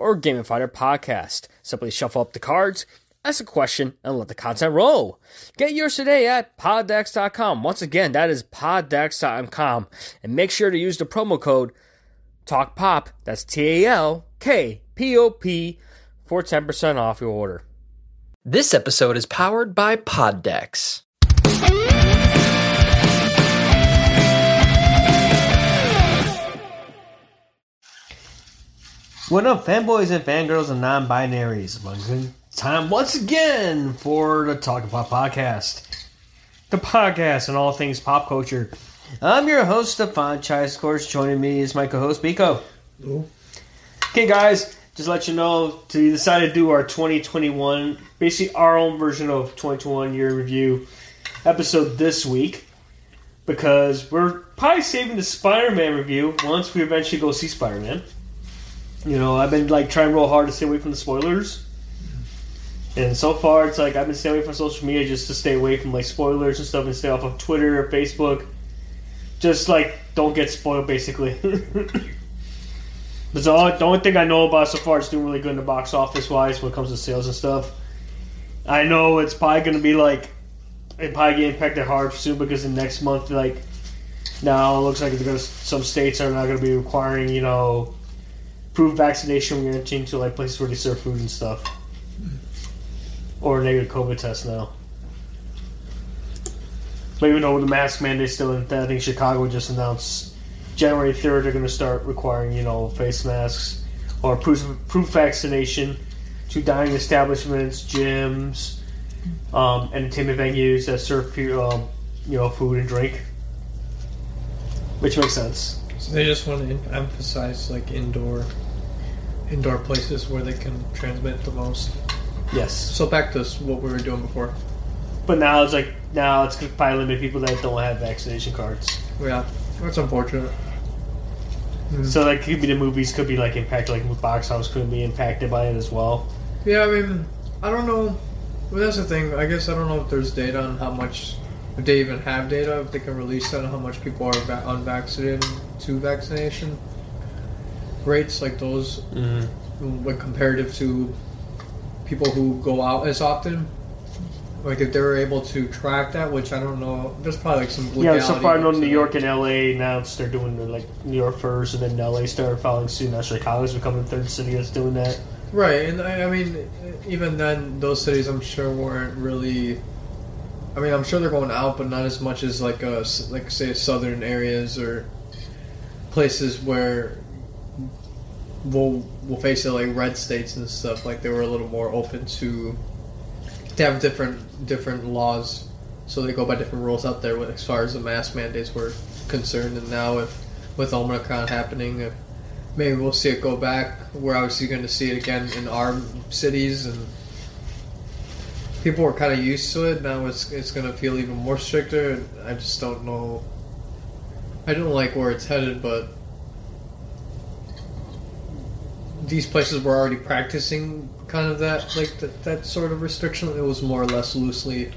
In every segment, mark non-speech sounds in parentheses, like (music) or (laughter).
or gamify their podcast. Simply shuffle up the cards, ask a question, and let the content roll. Get yours today at poddecks.com. Once again, that is poddecks.com. And make sure to use the promo code TALKPOP, that's T A L K P O P, for 10% off your order. This episode is powered by Poddecks. What up, fanboys and fangirls and non binaries? Time once again for the Talk About Podcast. The podcast and all things pop culture. I'm your host, Stefan Chais. Of course, joining me is my co host, Biko. Okay, guys, just let you know, to decide to do our 2021, basically our own version of 2021 year review episode this week because we're probably saving the Spider Man review once we eventually go see Spider Man. You know, I've been like trying real hard to stay away from the spoilers. And so far, it's like I've been staying away from social media just to stay away from like spoilers and stuff and stay off of Twitter or Facebook. Just like don't get spoiled, basically. (laughs) All. The only thing I know about so far is doing really good in the box office wise when it comes to sales and stuff. I know it's probably going to be like it probably get impacted hard soon because in next month, like now it looks like gonna, some states are not going to be requiring you know proof vaccination entering to like places where they serve food and stuff, or negative COVID test now. But even though the mask mandate still in, I think Chicago just announced January third they're going to start requiring you know face masks or proof proof vaccination to dining establishments, gyms, um, entertainment venues that serve um, you know food and drink, which makes sense. So they just want to emphasize like indoor, indoor places where they can transmit the most. Yes. So back to what we were doing before. But now it's like now it's gonna probably limit people that don't have vaccination cards. Yeah, that's unfortunate. Hmm. So like could be the movies could be like impacted, like box office could be impacted by it as well. Yeah, I mean, I don't know. Well, that's the thing. I guess I don't know if there's data on how much, if they even have data, if they can release that on how much people are va- unvaccinated to vaccination rates, like those, Mm-hmm. like comparative to people who go out as often. Like if they were able to track that, which I don't know. There's probably like some Yeah, so legality far I know New. York and LA announced they're doing the, like New York first, and then LA started following soon. Now Chicago's becoming the third city that's doing that. Right, and I, I mean, even then, those cities I'm sure weren't really. I mean, I'm sure they're going out, but not as much as like a s- like say southern areas or places where we'll we'll face it like red states and stuff. Like they were a little more open to to have different different laws, so they go by different rules out there as far as the mask mandates were concerned. And now with with Omicron happening. If, maybe we'll see it go back. We're obviously going to see it again in our cities, and people were kind of used to it. Now it's it's going to feel even more stricter. I just don't know. I don't like where it's headed, but these places were already practicing kind of that like that, that sort of restriction. It was more or less loosely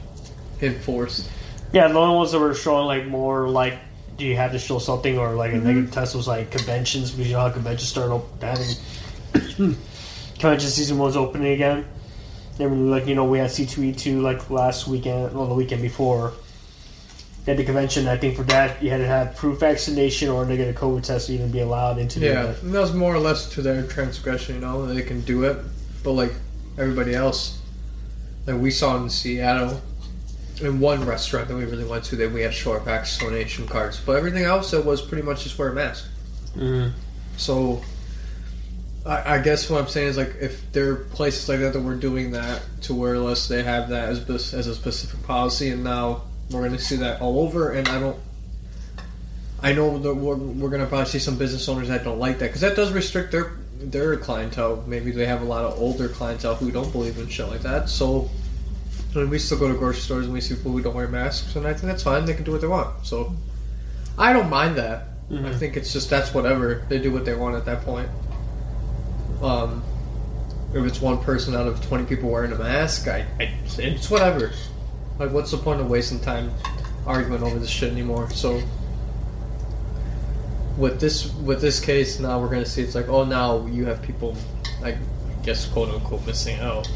enforced. Yeah, the only ones that were showing like more like do you have to show something or like a mm-hmm. negative test was like conventions because you know how conventions start op- having (coughs) convention season was opening again. They were like you know we had C two E two like last weekend, well the weekend before. At the convention, I think for that you had to have proof vaccination or negative COVID test to even be allowed into the Yeah, event. and that was more or less to their transgression, you know, they can do it. But like everybody else, like we saw in Seattle, in one restaurant that we really went to, that we had to show our vaccination cards. But everything else, it was pretty much just wear a mask. Mhm. So, I, I guess what I'm saying is like if there are places like that that we're doing that to where less they have that as as a specific policy, and now we're going to see that all over. And I don't. I know that we're, we're going to probably see some business owners that don't like that because that does restrict their their clientele. Maybe they have a lot of older clientele who don't believe in shit like that. So, I mean, we still go to grocery stores and we see people who don't wear masks, and I think that's fine. They can do what they want. So, I don't mind that. Mm-hmm. I think it's just that's whatever they do what they want at that point. Um, if it's one person out of twenty people wearing a mask, I, I it's whatever. Like, what's the point of wasting time arguing over this shit anymore? So, with this with this case, now we're gonna see it's like, oh, now you have people, like, I guess quote unquote missing out,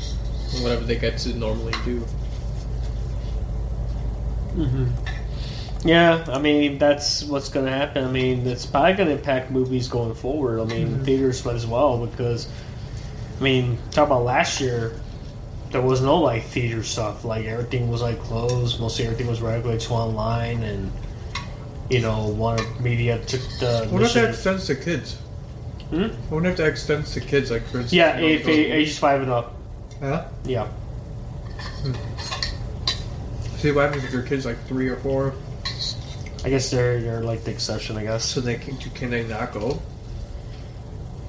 whatever they get to normally do. Mhm. Yeah, I mean that's what's going to happen. I mean it's probably going to impact movies going forward. I mean theaters might as well because, I mean talk about last year, there was no like theater stuff. Like everything was like closed. Mostly everything was relegated to online, and you know Warner Media took the. Wonder if that extends to kids. Hmm? I wonder if that extends to kids, like for instance. Yeah, you know, if ages five and up. Huh? Yeah. See what happens if your kid's like three or four, I guess they're they're like the exception. I guess. so they can can they not go?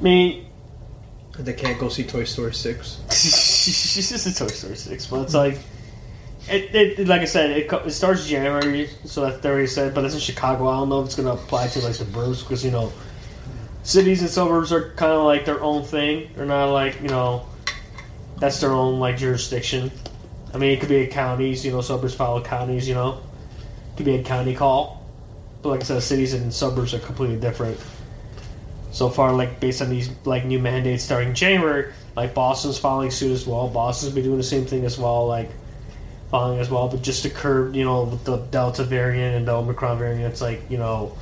Me. They can't go see Toy Story six. (laughs) it's just a Toy Story six, but it's like, it, it like I said, it, it starts January, so that they already said. But it's in Chicago. I don't know if it's gonna apply to like the burbs because you know, cities and suburbs are kind of like their own thing. They're not like you know, that's their own like jurisdiction. I mean, it could be a counties. You know, suburbs follow counties. You know, it could be a county call. But like I said, cities and suburbs are completely different. So far, like based on these like new mandates starting January, like Boston's following suit as well. Boston's been doing the same thing as well, like following as well, but just to curb, you know, with the Delta variant and the Omicron variant, it's like you know,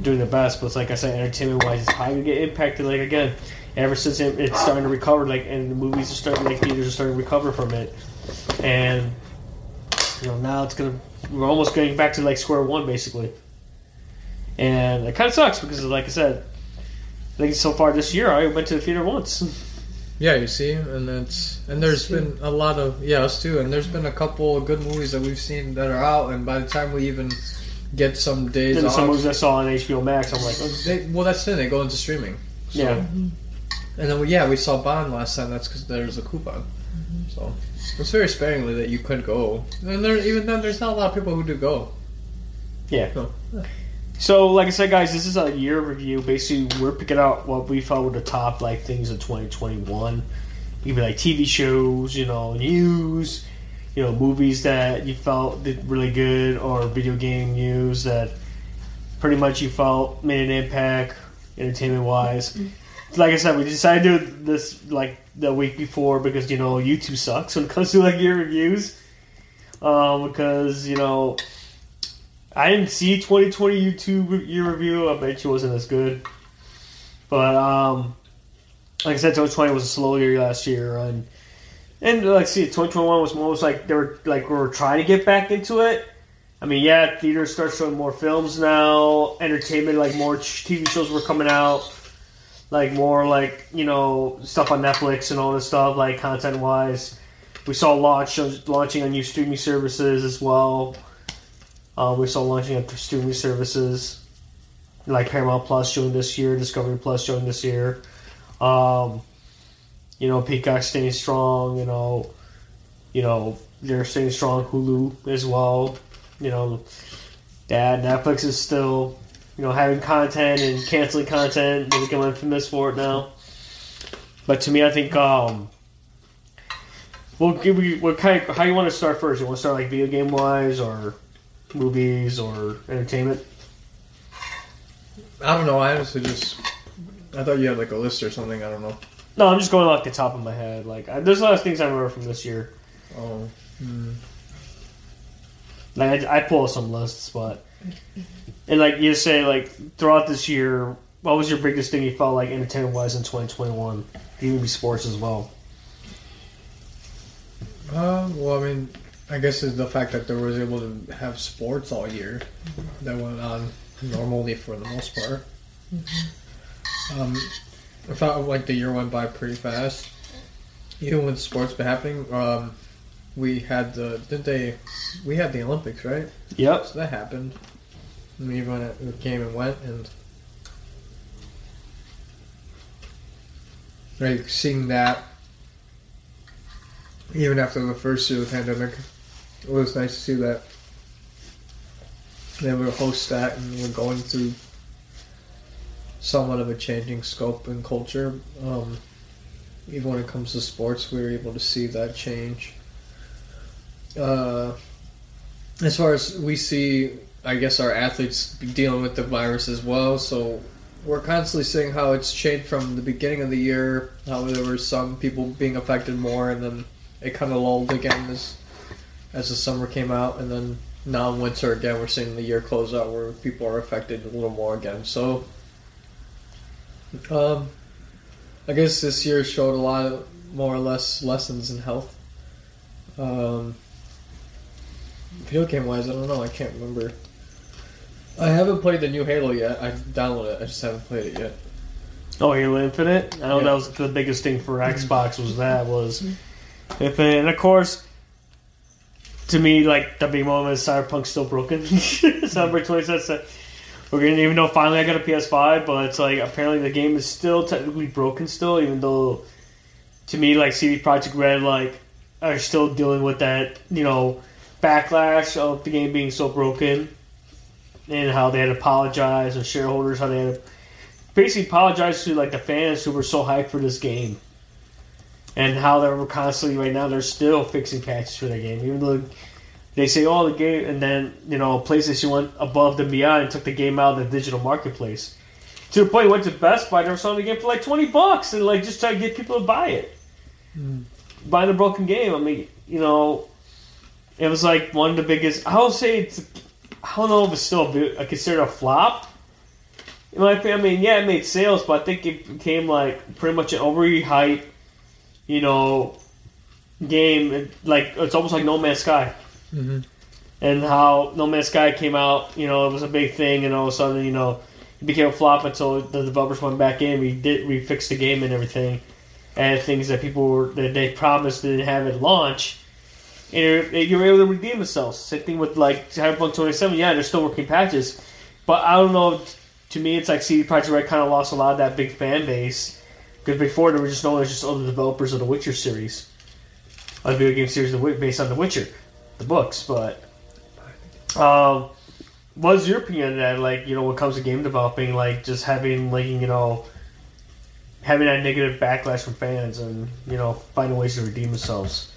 doing the best. But it's like I said, entertainment wise, it's probably gonna get impacted. Like again, ever since it, it's starting to recover, like and the movies are starting, like theaters are starting to recover from it, and you know now it's gonna we're almost getting back to like square one basically. And it kind of sucks because, like I said, I think so far this year I went to the theater once. Yeah, you see, and it's and there's been a lot of yeah us too, and there's been a couple of good movies that we've seen that are out, and by the time we even get some days Then off, some movies I saw on HBO Max, I'm like, oh, they, well that's the thing, they go into streaming. So, yeah, And then we, yeah, we saw Bond last time. That's because there's a coupon. Mm-hmm. So it's very sparingly that you could go, and there even then there's not a lot of people who do go. yeah. So, So, like I said, guys, this is a year review. Basically, we're picking out what we felt were the top like things of 2021. Even like TV shows, you know, news, you know, movies that you felt did really good, or video game news that pretty much you felt made an impact, entertainment wise. Like I said, we decided to do this like the week before because you know YouTube sucks when it comes to like year reviews. Um, because you know I didn't see 2020 YouTube year review. I bet you wasn't as good. But um, like I said, 2020 was a slow year last year, and and like see, 2021 was almost like they were like we were trying to get back into it. I mean, yeah, theaters start showing more films now. Entertainment, like more TV shows were coming out, like more like you know stuff on Netflix and all this stuff, like content wise. We saw launch launching on new streaming services as well. Um, we saw launching of streaming services like Paramount Plus joined this year, Discovery Plus joined this year. Um, you know, Peacock staying strong. You know, you know they're staying strong. Hulu as well. You know, that Netflix is still you know having content and canceling content. They're becoming infamous for it now. But to me, I think um, we'll give you what kind of, how you want to start first. You want to start like video game wise or movies or entertainment? I don't know. I honestly just I thought you had like a list or something. I don't know. No, I'm just going off the top of my head. Like, I, there's a lot of things I remember from this year. Oh, Like, I, I pull some lists, but and like you say, like throughout this year, what was your biggest thing you felt like entertainment wise in 2021? Even be sports as well. Uh, well, I mean, I guess it's the fact that they was able to have sports all year that went on normally for the most part. Um, I felt like the year went by pretty fast. Even with sports been happening, um, we had the did they? We had the Olympics, right? Yep. So that happened. I mean, even when it came and went, and like seeing that even after the first year of the pandemic, it was nice to see that they were host that and we're going through somewhat of a changing scope and culture. Um, even when it comes to sports, we were able to see that change. Uh, as far as we see, I guess our athletes dealing with the virus as well. So we're constantly seeing how it's changed from the beginning of the year, how there were some people being affected more, and then it kind of lulled again as the summer came out, and then now in winter again, we're seeing the year close out where people are affected a little more again. So, um, I guess this year showed a lot of more or less lessons in health. Um, video game wise, I don't know. I can't remember. I haven't played the new Halo yet. I downloaded it. I just haven't played it yet. Oh, Halo Infinite. I know Yeah. that was the biggest thing for Xbox was that was Infinite, and of course, to me, like the big moment is Cyberpunk's still broken. (laughs) December hmm. twenty seventh. We're gonna even though finally I got a PS5, but it's like apparently the game is still technically broken still, even though to me like CD Projekt Red like are still dealing with that you know backlash of the game being so broken and how they had to apologize and shareholders how they had to basically apologize to like the fans who were so hyped for this game, and how they were constantly right now they're still fixing patches for that game, even though they say oh the game, and then you know PlayStation went above and beyond and took the game out of the digital marketplace. To the point, went to Best Buy, were selling the game for like twenty bucks, and like just try to get people to buy it. Hmm. Buying the broken game, I mean, you know, it was like one of the biggest. I would say it's. I don't know if it's still a bit- I consider a flop. In my opinion, I mean, yeah, it made sales, but I think it became like pretty much an overhyped, you know, game. It- Like it's almost like No Man's Sky, Mm-hmm. and how No Man's Sky came out. You know, it was a big thing, and all of a sudden, you know, it became a flop until the developers went back in, we did we fixed the game and everything, and things that people were that they promised didn't have at launch. And you're, you're able to redeem themselves. Same thing with like Cyberpunk 27. Yeah, they're still working patches, but I don't know. To me, it's like CD Projekt Red kind of lost a lot of that big fan base because before they were just as just other developers of the Witcher series, a video game series based on The Witcher, the books. But um, what's your opinion on that? Like, you know, when it comes to game developing, like just having like you know having that negative backlash from fans and you know finding ways to redeem themselves.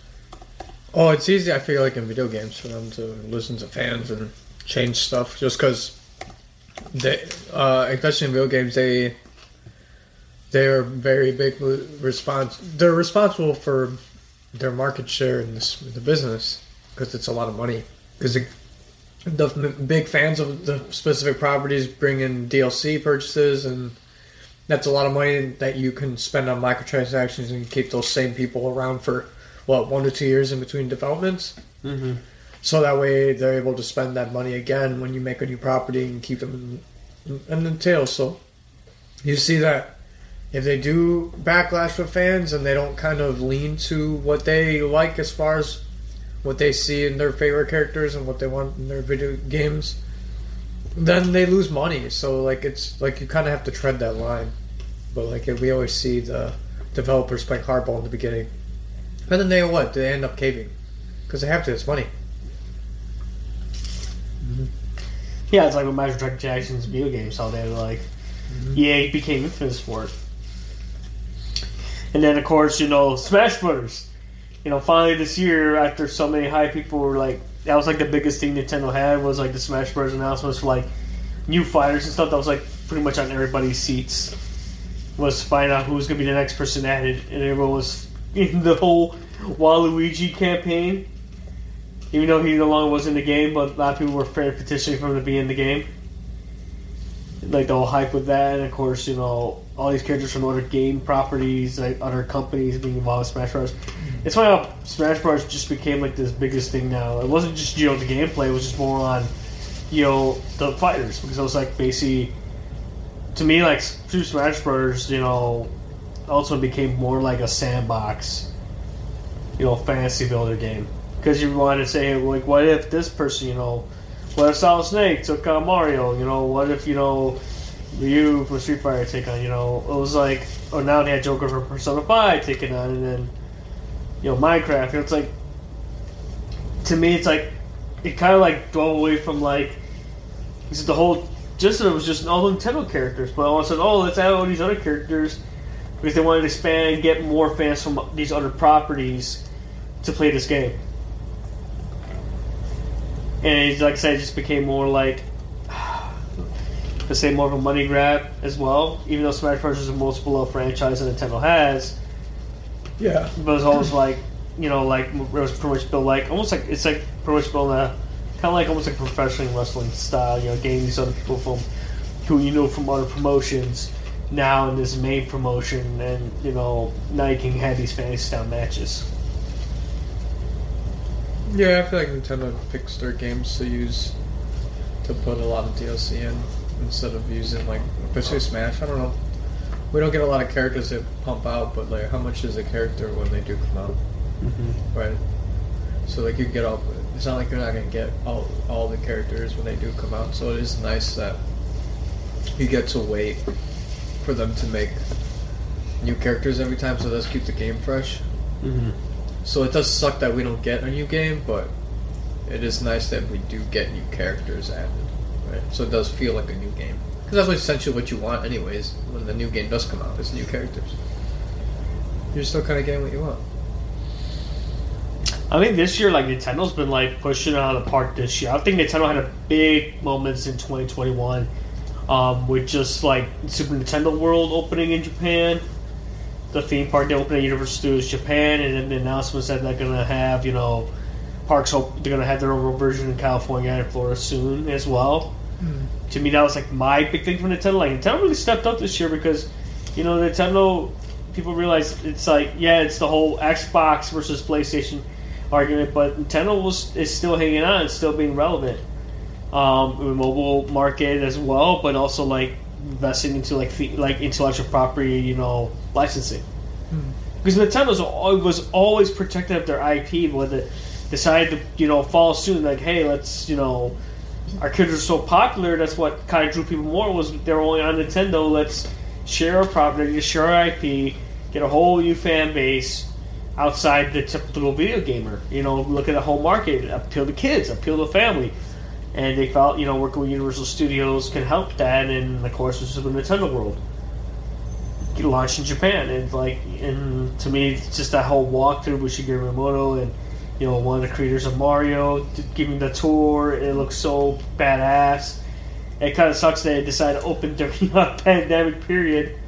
Oh, it's easy. I feel like in video games for them to listen to fans and change stuff, just because they, uh, especially in video games, they they are very big response. They're responsible for their market share in this the business because it's a lot of money. Because the big fans of the specific properties bring in DLC purchases and. That's a lot of money that you can spend on microtransactions and keep those same people around for what one to two years in between developments. Mm-hmm. So that way they're able to spend that money again when you make a new property and keep them in, in the tail. So you see that if they do backlash with fans and they don't kind of lean to what they like as far as what they see in their favorite characters and what they want in their video games, then they lose money. So like it's like you kind of have to tread that line. But like we always see the developers playing hardball in the beginning, and then they what? They end up caving because they have to. It's money. Mm-hmm. Yeah, it's like with microtransactions Jackson's video games, how they were like mm-hmm. EA became infamous for it. And then of course, you know, Smash Brothers. You know, finally this year, after so many high people were like, that was like the biggest thing Nintendo had was like the Smash Bros. announcements for like new fighters and stuff. That was like pretty much on everybody's seats. Was to find out who was gonna be the next person added, and everyone was (laughs) in the whole Waluigi campaign. Even though he no longer was in the game, but a lot of people were petitioning for him to be in the game. Like the whole hype with that, and of course, you know, all these characters from other game properties, like other companies being involved with Smash Bros. Mm-hmm. It's funny how uh, Smash Bros. just became like this biggest thing now. It wasn't just you know the gameplay; it was just more on you know the fighters because it was like basically to me like Super Smash Bros. You know also became more like a sandbox, you know, fantasy builder game because you wanted to say like, what if this person, you know, what if Solid Snake took on Mario? You know, what if you know Ryu from Street Fighter take on. You know, it was like, oh now they had Joker from Persona Five taking on, and then you know Minecraft. It's like to me, it's like it kind of like drove away from like the whole. Just it was just all Nintendo characters, but all of a sudden, oh, let's add all these other characters because they wanted to expand and get more fans from these other properties to play this game. And it's, like I said, it just became more like, (sighs) to say more of a money grab as well. Even though Smash Bros is the most beloved franchise that Nintendo has, Yeah. but it's always like, you know, like it was pretty much built like almost like it's like pretty much built in a kind of like almost like professional wrestling style. You know, getting these other people from who you know from other promotions now in this main promotion, and you know now you can have these fantasy style matches. Yeah, I feel like Nintendo picks their games to use to put a lot of DLC in instead of using like especially Smash. I don't know. We don't get a lot of characters that pump out, but like how much is a character when they do come out, right? So like you get all. It's not like you're not gonna get all all the characters when they do come out. So it is nice that you get to wait for them to make new characters every time. So it does keep the game fresh. Mm-hmm. So it does suck that we don't get a new game, but it is nice that we do get new characters added. Right? So it does feel like a new game. Because that's essentially what you want, anyways, when the new game does come out, is new characters. You're still kind of getting what you want. I think this year, like Nintendo's been like pushing it out of the park this year. I think Nintendo had a big moments in 2021 um, with just like Super Nintendo World opening in Japan, the theme park they opened at Universal Studios Japan, and then the announcements that they're gonna have, you know, parks. op- They're gonna have their own version in California and Florida soon as well. To me, that was like my big thing from Nintendo. Like Nintendo really stepped up this year because, you know, Nintendo people realize it's like yeah, it's the whole Xbox versus PlayStation argument, but Nintendo was is still hanging on, it's still being relevant. Um, in the mobile market as well, but also like investing into like the, like intellectual property, you know, licensing. Hmm. Because Nintendo's al- was always protective of their IP, but they decided to you know follow suit. Like, hey, let's you know, our kids are so popular. That's what kind of drew people more was they're only on Nintendo. Let's share our property, share our IP, get a whole new fan base outside the typical video gamer. You know, look at the whole market, appeal to kids, appeal to family. And they felt, you know, working with Universal Studios can help that, and of course, this is the Nintendo world. Launched in Japan, and like, and to me, it's just that whole walkthrough with Shigeru Miyamoto and you know one of the creators of Mario giving the tour. It looks so badass. It kind of sucks that they decided to open (laughs) during a pandemic period,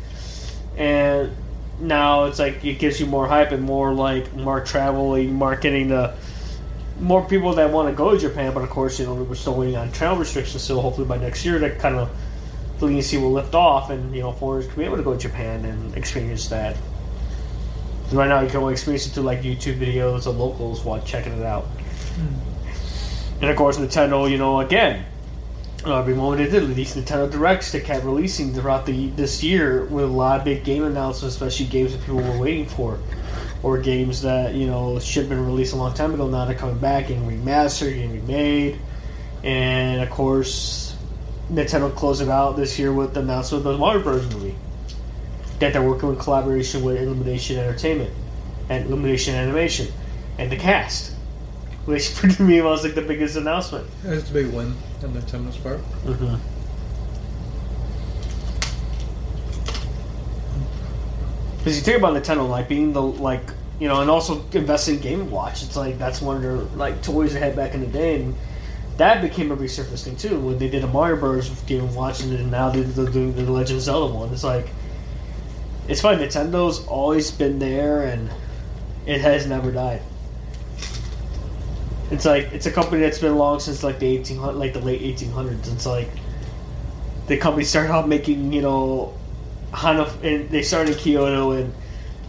and now it's like it gives you more hype and more like more traveling, marketing the more people that want to go to Japan. But of course, you know we're still waiting on travel restrictions. So hopefully by next year, that kind of the leniency will lift off, and you know foreigners can be able to go to Japan and experience that. Right now, you can only experience it through like YouTube videos of locals while checking it out. And of course, Nintendo, you know, again, uh, every moment they did release Nintendo Directs they kept releasing throughout the this year with a lot of big game announcements, especially games that people were waiting for, or games that you know should have been released a long time ago. Now they're coming back and remastered and remade, and of course, Nintendo closed it out this year with the announcement of the Mario Bros. movie that they're working in collaboration with Illumination Entertainment and Illumination Animation and the cast, which (laughs) for me was like the biggest announcement. It's a big win on Nintendo's part. Mm-hmm. Because you think about Nintendo, like being the like you know, and also investing in Game Watch. It's like that's one of their like toys they had back in the day, and that became a resurfaced thing too. When they did a Mario Bros. Game Watch, and now they're doing the Legend of Zelda one. It's like it's funny. Nintendo's always been there, and it has never died. It's like it's a company that's been long since like the eighteen like the late eighteen hundreds. It's like the company started out making you know Hana and they started in Kyoto and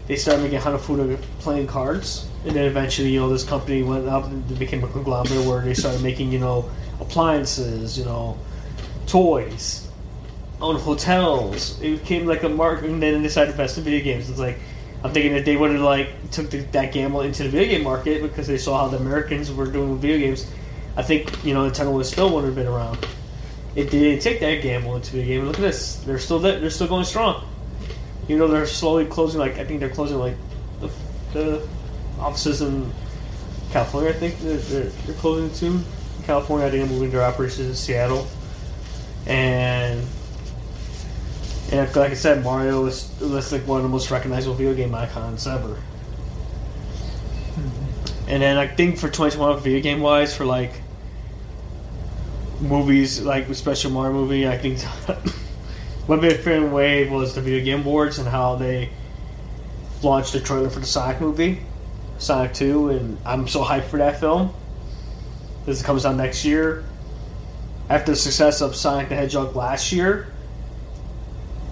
they started making Hanafuda playing cards, and then eventually you know this company went up and became a conglomerate where they started making you know appliances, you know, toys, own hotels. It became like a market, and then they decided to invest in video games. It's like I'm thinking that they would have like took the, that gamble into the video game market because they saw how the Americans were doing with video games. I think you know Nintendo would still would have been around they didn't take that gamble into the game, look at this. They're still there. They're still going strong. You know, they're slowly closing. Like I think they're closing like the, the offices in California. I think they're, they're, they're closing soon. California, I think they're moving their operations to Seattle. And and like I said, Mario is, is like one of the most recognizable video game icons ever. Mm-hmm. And then I think for 2021, video game wise, for like movies, like especially Mario movie, I think (laughs) one big fan wave was the video game awards and how they launched the trailer for the Sonic movie, Sonic 2, and I'm so hyped for that film. This comes out next year. After the success of Sonic the Hedgehog last year,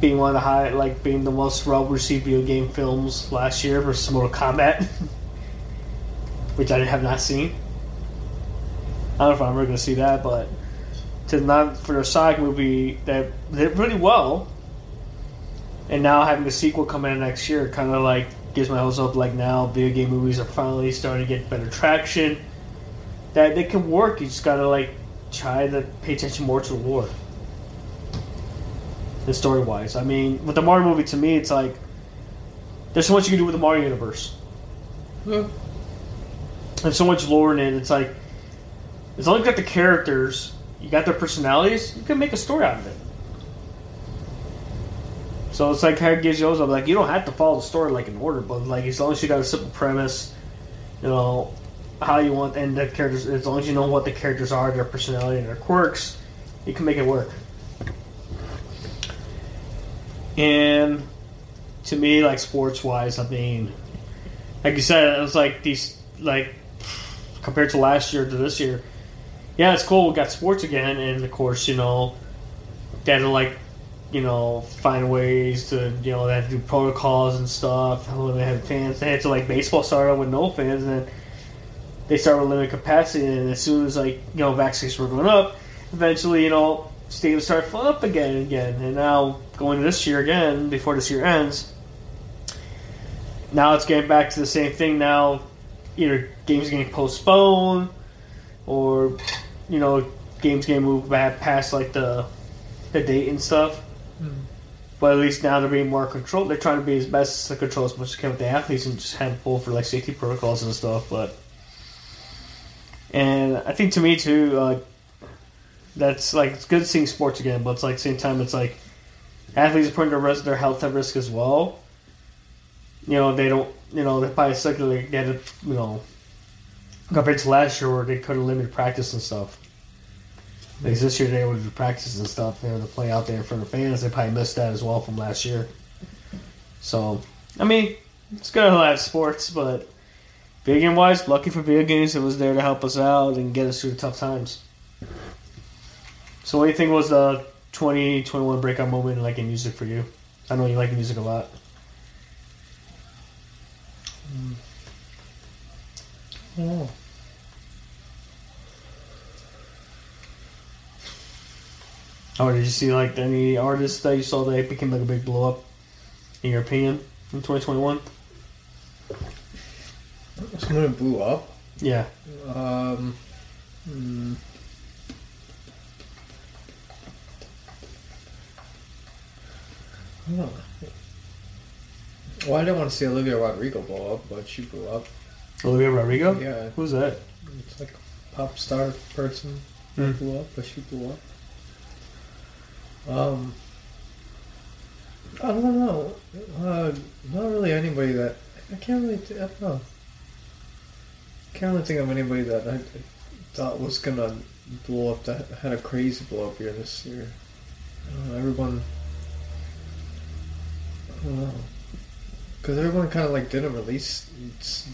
being one of the high, like being the most well received video game films last year versus Mortal Kombat, (laughs) which I have not seen. I don't know if I'm ever going to see that, but to not for the Sonic movie that did really well, and now having the sequel come in next year kind of like gives my hopes up. Like now, video game movies are finally starting to get better traction. That they can work. You just gotta like try to pay attention more to the lore. The story wise, I mean, with the Mario movie, to me, it's like there's so much you can do with the Mario universe. Yeah. There's so much lore in it. It's like as long as you got the characters, you got their personalities, you can make a story out of it. So it's like how it gives you also like you don't have to follow the story like in order, but like as long as you got a simple premise, you know how you want and the characters. As long as you know what the characters are, their personality and their quirks, you can make it work. And to me, like sports wise, I mean, like you said, it was like these like compared to last year to this year. Yeah, it's cool. We got sports again, and of course, you know, had like, you know, find ways to, you know, they had to do protocols and stuff. When they had fans, they had to like baseball started with no fans, and then they started with limited capacity. And as soon as like you know vaccinations were going up, eventually, you know, stadiums started filling up again and again. And now going this year again, before this year ends, now it's getting back to the same thing. Now, either games getting postponed, or you know, games getting moved back past like the the date and stuff. But at least now they're being more controlled. They're trying to be as best to control as much as can with the athletes and just have full for like safety protocols and stuff. But and I think to me too, uh, that's like it's good seeing sports again. But it's like same time, it's like athletes are putting their their health at risk as well. You know, they don't. You know, they probably secondly get it. You know, compared to last year where they could have limited practice and stuff. Like this year they were to practice and stuff. They were to play out there in front of fans. They probably missed that as well from last year. So, I mean, it's good to have sports, but video game wise, lucky for video games, it was there to help us out and get us through the tough times. So, what do you think was the 2021 breakout moment like in music for you? I know you like music a lot. Oh. Or did you see like any artists that you saw that became like a big blow up, in your opinion, in 2021? Someone who blew up. Yeah. Um. hmm. I don't know. Well, I didn't want to see Olivia Rodrigo blow up, but she blew up. Olivia Rodrigo? Yeah, Who's that? it's like a pop star person that blew up, but she blew up. Um, I don't know. Uh, not really anybody that I can't really. I don't know. Can't really think of anybody that I, thought was gonna blow up. That had a crazy blow up year this year. Know, everyone. I don't know. Because everyone kind of like didn't release.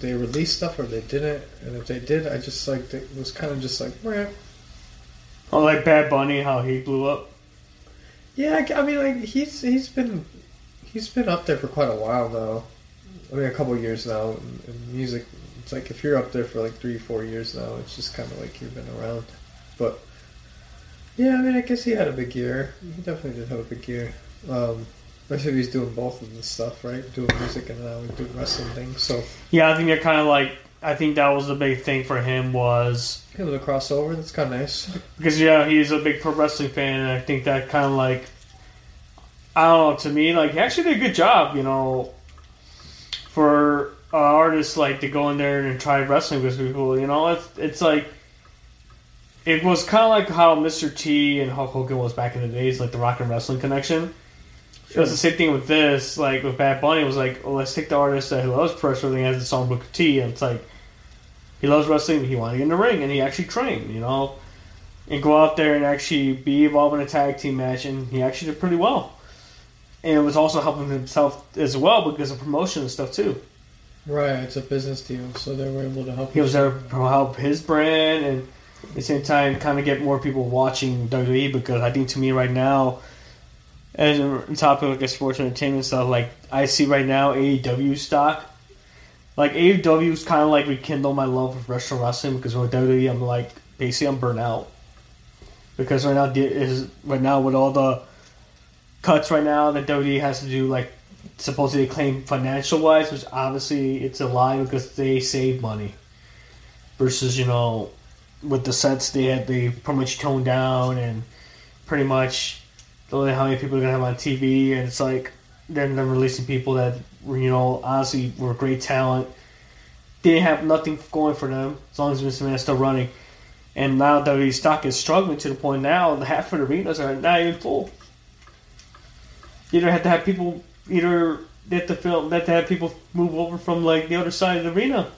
They released stuff or they didn't, and if they did, I just like it was kind of just like, Meh. Oh, like Bad Bunny, how he blew up. Yeah. I, mean, like he's he's been he's been up there for quite a while now. I mean, a couple years now in, music. It's like if you're up there for like three, four years now, it's just kind of like you've been around. But yeah, I mean, I guess he had a big year. He definitely did have a big year. Um, especially if he's doing both of the stuff, right? Doing music and now doing wrestling things. So Yeah, I think they're kind of like I think that was the big thing for him was Kind of a crossover. That's kind of nice. because yeah, he's a big pro wrestling fan, and I think that kind of like I don't know to me like he actually did a good job, you know, for uh, an artist like to go in there and try wrestling with people. You know, it's it's like it was kind of like how Mr. T and Hulk Hogan was back in the days, like the Rock and Wrestling connection. It was the same thing with this, like with Bad Bunny. It was like, well, let's take the artist that loves pro wrestling has the song Booker T, and it's like he loves wrestling. He wanted to get in the ring, and he actually trained, you know, and go out there and actually be involved in a tag team match, and he actually did pretty well. And it was also helping himself as well because of promotion and stuff too. Right. It's a business deal, so they were able to help. He was there to help his brand and at the same time kind of get more people watching WWE because I think to me right now, as a topic like a sports entertainment stuff, like I see right now AEW stock. Like AEW's kind of like rekindle my love of professional wrestling because with WWE I'm like basically I'm burnt out. Because right now is right now with all the cuts right now that WWE has to do like supposedly claim financial wise, which obviously it's a lie because they save money. Versus you know with the sets they had they pretty much toned down and pretty much don't know how many people are gonna have on TV and it's like then they're releasing people that you know honestly were great talent. They didn't have nothing going for them as long as Mr. McMahon is still running. And now WWE stock is struggling to the point now the half of the arenas are not even full. You either have to have people either they have to film they have to have people move over from like the other side of the arena.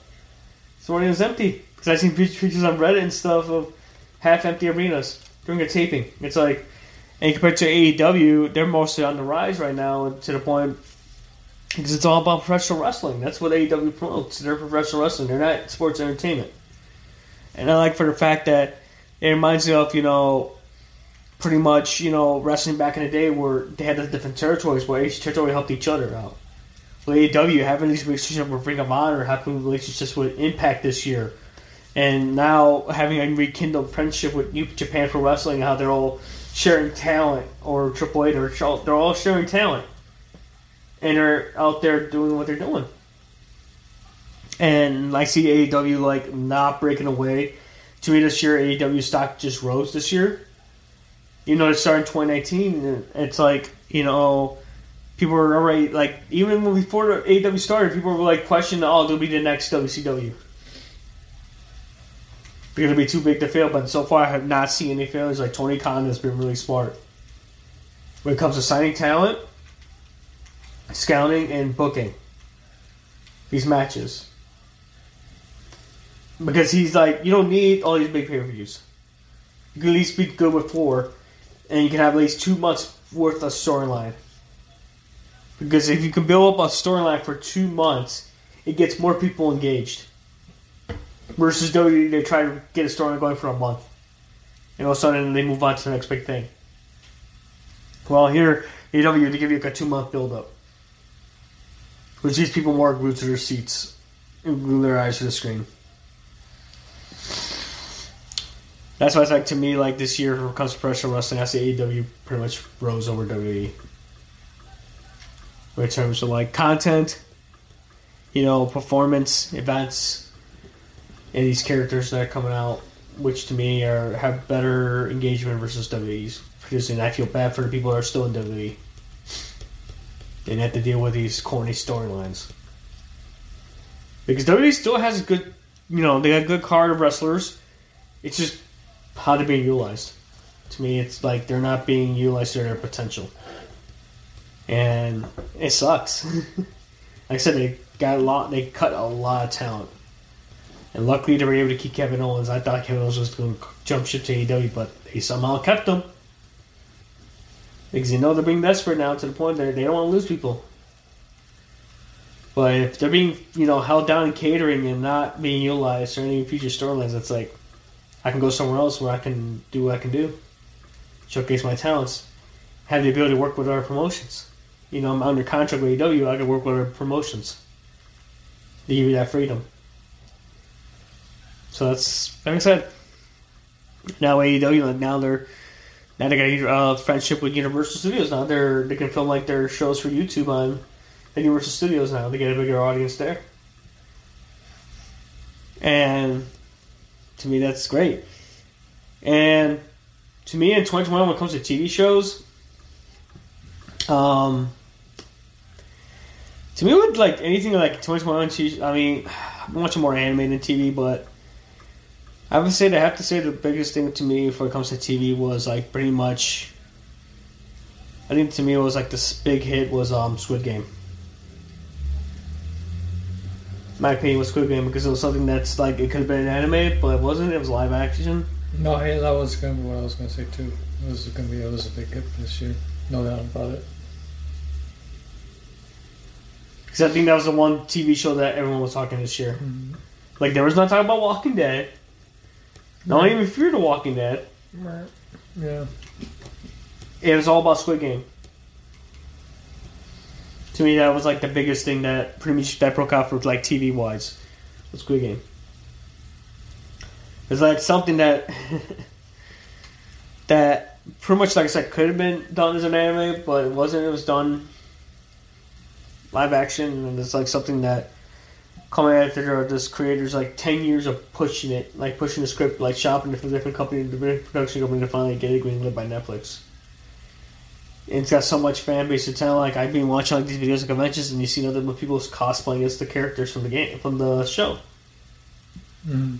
So arena's empty. Because I've seen pictures on Reddit and stuff of half empty arenas during a taping. It's like, and compared to AEW, they're mostly on the rise right now to the point because it's all about professional wrestling. That's what AEW promotes. They're professional wrestling. They're not sports entertainment. And I like for the fact that it reminds me of you know, pretty much you know wrestling back in the day where they had the different territories where each territory helped each other out. With AEW having these relationships with Ring of Honor, having relationships with Impact this year, and now having a rekindled friendship with New Japan Pro Wrestling, how they're all sharing talent, or Triple A, or Charlotte, they're all sharing talent, and they're out there doing what they're doing. And I see AEW like not breaking away. To me, this year AEW stock just rose this year. You know, it started in 2019. And it's like you know, people were already like even before AEW started, people were like questioning, "Oh, they'll be the next WCW." They're gonna be too big to fail, but so far I have not seen any failures. Like Tony Khan has been really smart when it comes to signing talent, scouting, and booking these matches. Because he's like, you don't need all these big pay per views. You can at least be good with four, and you can have at least two months worth of storyline. Because if you can build up a storyline for two months, it gets more people engaged. Versus WWE, they try to get a story going for a month. And all of a sudden, they move on to the next big thing. Well, here, AEW, they give you like a two month build up. Which these people more glued to their seats and glue their eyes to the screen. That's why it's like to me, like this year when it comes to professional wrestling, I say AEW pretty much rose over WWE. In terms of like content, you know, performance, events, and these characters that are coming out, which to me are have better engagement versus WWE's. Producing, I feel bad for the people that are still in WWE. They have to deal with these corny storylines. Because WWE still has a good, you know, they got a good card of wrestlers. It's just how they're being utilized. To me, it's like they're not being utilized to their potential. And it sucks. (laughs) like I said, they got a lot, they cut a lot of talent. And luckily, they were able to keep Kevin Owens. I thought Kevin Owens was going to jump ship to AEW, but they somehow kept him. Because you know they're being desperate now to the point that they don't want to lose people. But if they're being, you know, held down in catering and not being utilized or any future storylines, it's like I can go somewhere else where I can do what I can do, showcase my talents, have the ability to work with other promotions. You know, I'm under contract with AEW. I can work with other promotions. They give you that freedom. So that's like said. Now AEW, now they're now they got a uh, friendship with Universal Studios. Now they're they can film like their shows for YouTube on Universal Studios. Now they get a bigger audience there. And to me, that's great. And to me, in 2021, when it comes to TV shows, um, to me, with like anything like 2021, TV I mean, been watching more anime than TV, but I would say I have to say the biggest thing to me when it comes to TV was like pretty much. I think to me it was like this big hit was um Squid Game. My opinion was Squid Game because it was something that's like it could have been an anime, but it wasn't. It was live action. No, hey, that was gonna be what I was gonna say too. It was gonna be it was a big hit this year, no doubt about it. Because I think that was the one TV show that everyone was talking this year. Like there was no talk about Walking Dead. Not even fear the Walking Dead. Yeah. It was all about Squid Game. To me, that was like the biggest thing that pretty much that broke out for like TV wise, was Squid Game. It's like something that (laughs) that pretty much like I said could have been done as an anime, but it wasn't. It was done live action, and it's like something that coming after this creators like ten years of pushing it, like pushing the script, like shopping it from different company, different production company to finally get it greenlit by Netflix. And it's got so much fan base. It's kind of like I've been watching like these videos at conventions, and you see other people cosplaying as the characters from the game from the show. Mm.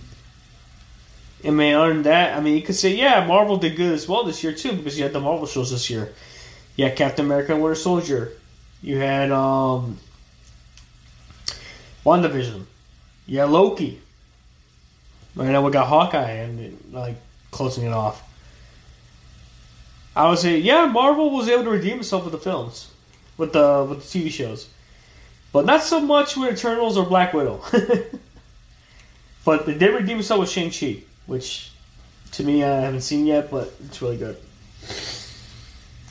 I mean, other than that, I mean, you could say, yeah, Marvel did good as well this year too because you had the Marvel shows this year. You had Captain America and Winter Soldier. You had um, WandaVision. Had Loki. Right now we got Hawkeye and like closing it off. I would say, yeah, Marvel was able to redeem itself with the films, with the with the TV shows, but not so much with Eternals or Black Widow. (laughs) but they did redeem itself with Shang Chi, which to me I haven't seen yet, but it's really good.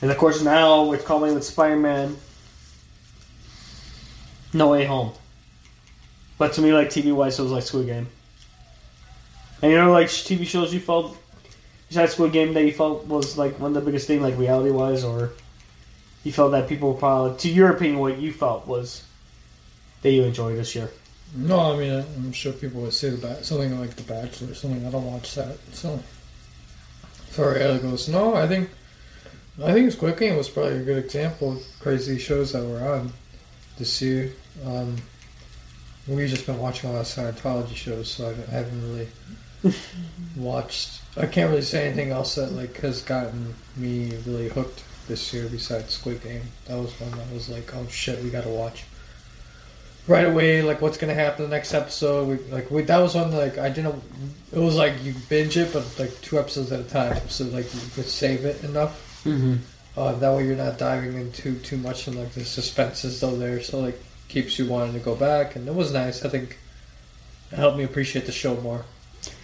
And of course now we're coming with Spider Man. No Way Home. But to me, like TV wise, it was like Squid Game. And you know, like TV shows you felt besides Squid Game that you felt was like one of the biggest thing, like reality wise, or you felt that people probably, to your opinion, what you felt was that you enjoyed this year. No, I mean I'm sure people would say the ba- something like The Bachelor or something. I don't watch that, so sorry. Ella goes, no, I think I think Squid Game was probably a good example of crazy shows that were on this year. Um, we've just been watching a lot of Scientology shows, so I haven't really (laughs) watched. I can't really say anything else that like has gotten me really hooked this year besides Squid Game. That was one that was like, oh shit, we gotta watch right away. Like, what's gonna happen the next episode? We, like, we, that was one like I didn't. It was like you binge it, but like two episodes at a time, so like you could save it enough. Mm-hmm. Uh, that way you're not diving into too much and like the suspense is still there, so like keeps you wanting to go back, and it was nice. I think it helped me appreciate the show more.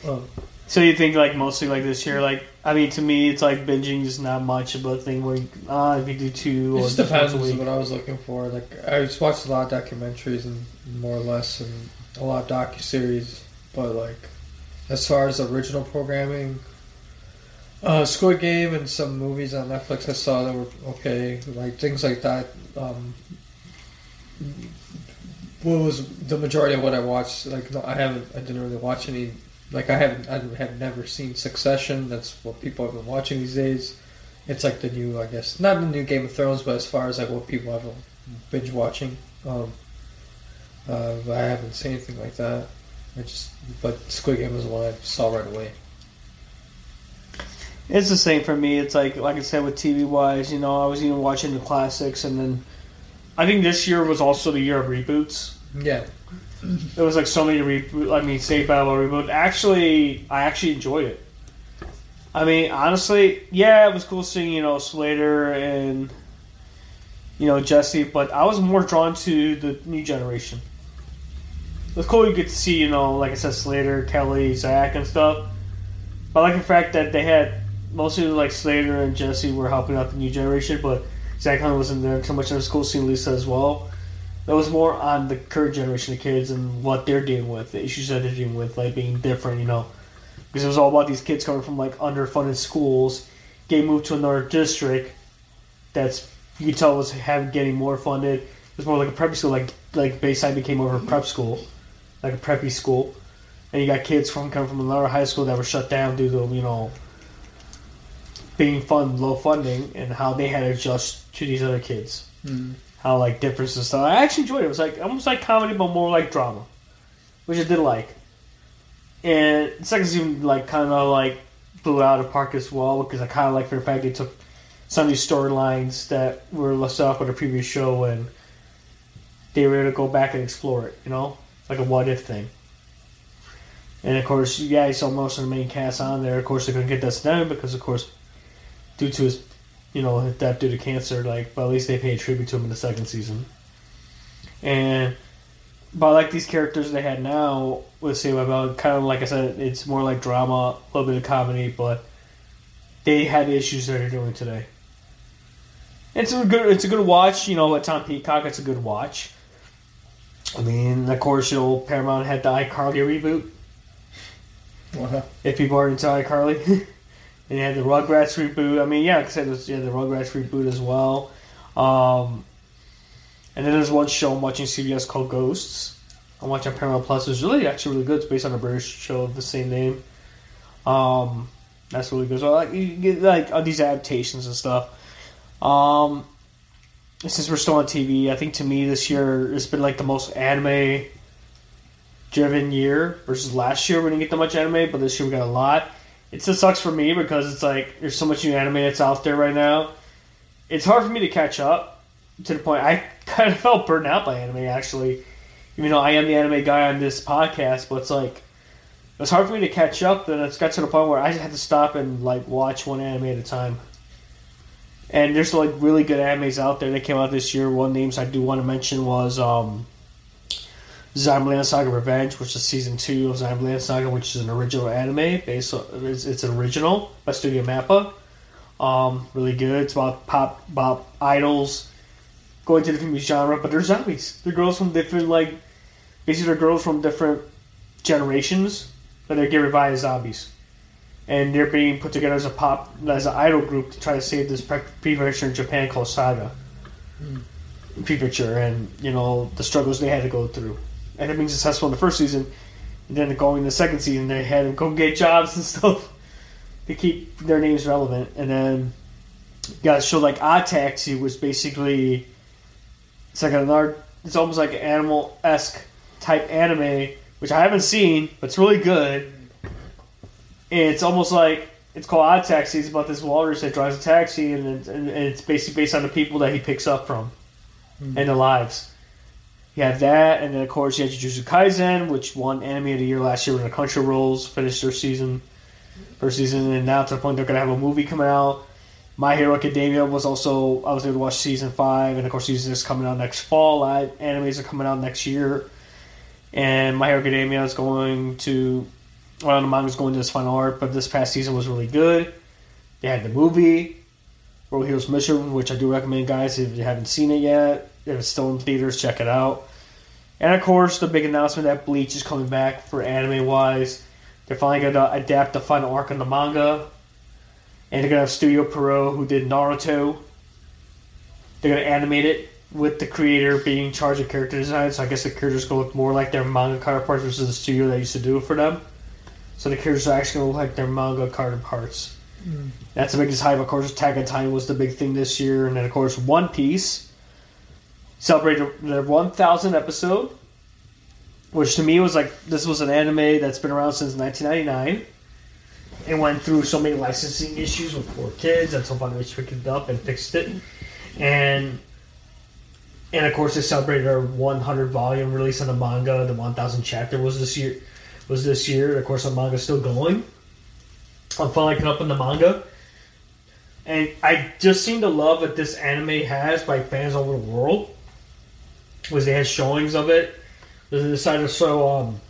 Um, So you think like mostly like this year, like I mean, to me, it's like binging is not much of a thing where you, uh, if you do two it or just just depends on what I was looking for. Like I just watched a lot of documentaries and more or less, and a lot of docu series. But like, as far as original programming, uh, Squid Game and some movies on Netflix I saw that were okay. Like things like that. Um, what was the majority of what I watched? Like I haven't. I didn't really watch any. Like I haven't. I have never seen Succession. That's what people have been watching these days. It's like the new, I guess, not the new Game of Thrones, but as far as like what people have been binge watching, um, uh, I haven't seen anything like that. I just, but Squid Game was the one I saw right away. It's the same for me. It's like like I said with TV wise, you know, I was even watching the classics, and then I think this year was also the year of reboots. Yeah, There was like so many reboot. I mean, Save Battle reboot. Actually, I actually enjoyed it. I mean, honestly, yeah, it was cool seeing you know Slater and you know Jesse, but I was more drawn to the new generation. It's cool you get to see you know, like I said, Slater, Kelly, Zach, and stuff. But I like the fact that they had mostly like Slater and Jesse were helping out the new generation, but Zach Hunt wasn't there so much. It was cool seeing Lisa as well. That was more on the current generation of kids and what they're dealing with, the issues that they're dealing with, like being different, you know. Because it was all about these kids coming from like underfunded schools, getting moved to another district that's you tell was having getting more funded. It was more like a preppy school, like like Bayside became over a prep school, like a preppy school. and you got kids from coming from another high school that were shut down due to you know being fund low funding and how they had to adjust to these other kids. Mm. How like difference and stuff. I actually enjoyed it. It was like almost like comedy, but more like drama, which I did like. And the second season like kind of like blew out of park as well because I kind of like for the fact they took some of these storylines that were left off with the previous show and they were able to go back and explore it. You know, like a what if thing. And of course, yeah, he saw most of the main cast on there. Of course, they couldn't get that done because, of course, due to his, you know, his death due to cancer. Like, but at least they paid tribute to him in the second season. And but I like these characters they had now with Save My Bell, kind of like I said, it's more like drama, a little bit of comedy, but they had issues that they're doing today. It's a good, it's a good watch. You know, at Tom Peacock, it's a good watch. I mean, of course, you know, Paramount had the iCarly reboot. Wow. If people are into iCarly, (laughs) and they had the Rugrats reboot. I mean, yeah, like I said, there's, yeah, the Rugrats reboot as well. Um, and then there's one show I'm watching CBS called Ghosts. I'm watching Paramount Plus. It's really actually really good. It's based on a British show of the same name. Um, that's really good. So like you get like all these adaptations and stuff. Um, since we're still on TV, I think to me this year it's been like the most anime driven year versus last year we didn't get that much anime, but this year we got a lot. It just sucks for me because it's like there's so much new anime that's out there right now. It's hard for me to catch up to the point I (laughs) kind of felt burned out by anime actually. Even though I am the anime guy on this podcast, but it's like it's hard for me to catch up. Then it's got to the point where I just had to stop and like watch one anime at a time. And there's like really good animes out there that came out this year. One names I do want to mention was um, Zombieland Saga Revenge, which is season two of Zombieland Saga, which is an original anime based. On, it's, it's an original by Studio Mappa. Um, really good. It's about pop, about idols going to different genre, but they're zombies. They're girls from different like, basically they're girls from different generations that are given by as zombies, and they're being put together as a pop as an idol group to try to save this pre- prefecture in Japan called Saga. Prefecture, and you know the struggles they had to go through, and it being successful in the first season, and then going in the second season they had to go get jobs and (laughs) stuff to keep their names relevant, and then you got a show like Odd Taxi, which basically it's like another. It's almost like an animal esque type anime, which I haven't seen, but it's really good. And it's almost like it's called Odd Taxi. It's about this walrus that drives a taxi, and it's, and, and it's basically based on the people that he picks up from hmm. and their lives. You have that, and then of course you have Jujutsu Kaisen, which won Anime of the Year last year when the Crunchyroll's finished their season, first season, and now to the point they're gonna have a movie coming out. My Hero Academia was also I was able to watch season five, and of course season is coming out next fall. Live animes are coming out next year, and My Hero Academia is going to well the manga's going to its final arc, but this past season was really good. They had the movie, World Heroes Mission, which I do recommend, guys. If you haven't seen it yet, if it's still in theaters, check it out. And of course, the big announcement that Bleach is coming back for anime wise. They're finally going to adapt the final arc in the manga. And they're going to have Studio Pierrot, who did Naruto. They're going to animate it with the creator being in charge of character design. So I guess the characters going to look more like their manga counterparts versus the studio that used to do it for them. So the characters are actually going to look like their manga counterparts. Hmm. That's the biggest hype. Of course, Attack on Titan was the big thing this year, and then of course One Piece celebrated their 1,000 episode, which to me was like this was an anime that's been around since 1999. It went through so many licensing issues with 4Kids, finally they picked it up and fixed it, and and of course they celebrated our 100 volume release on the manga. The 1,000 chapter was this year. Was this year? Of course, the manga's still going. I'm finally caught up in the manga. And I just seen the love that this anime has by fans all over the world. Was they had showings of it. They decided to show um,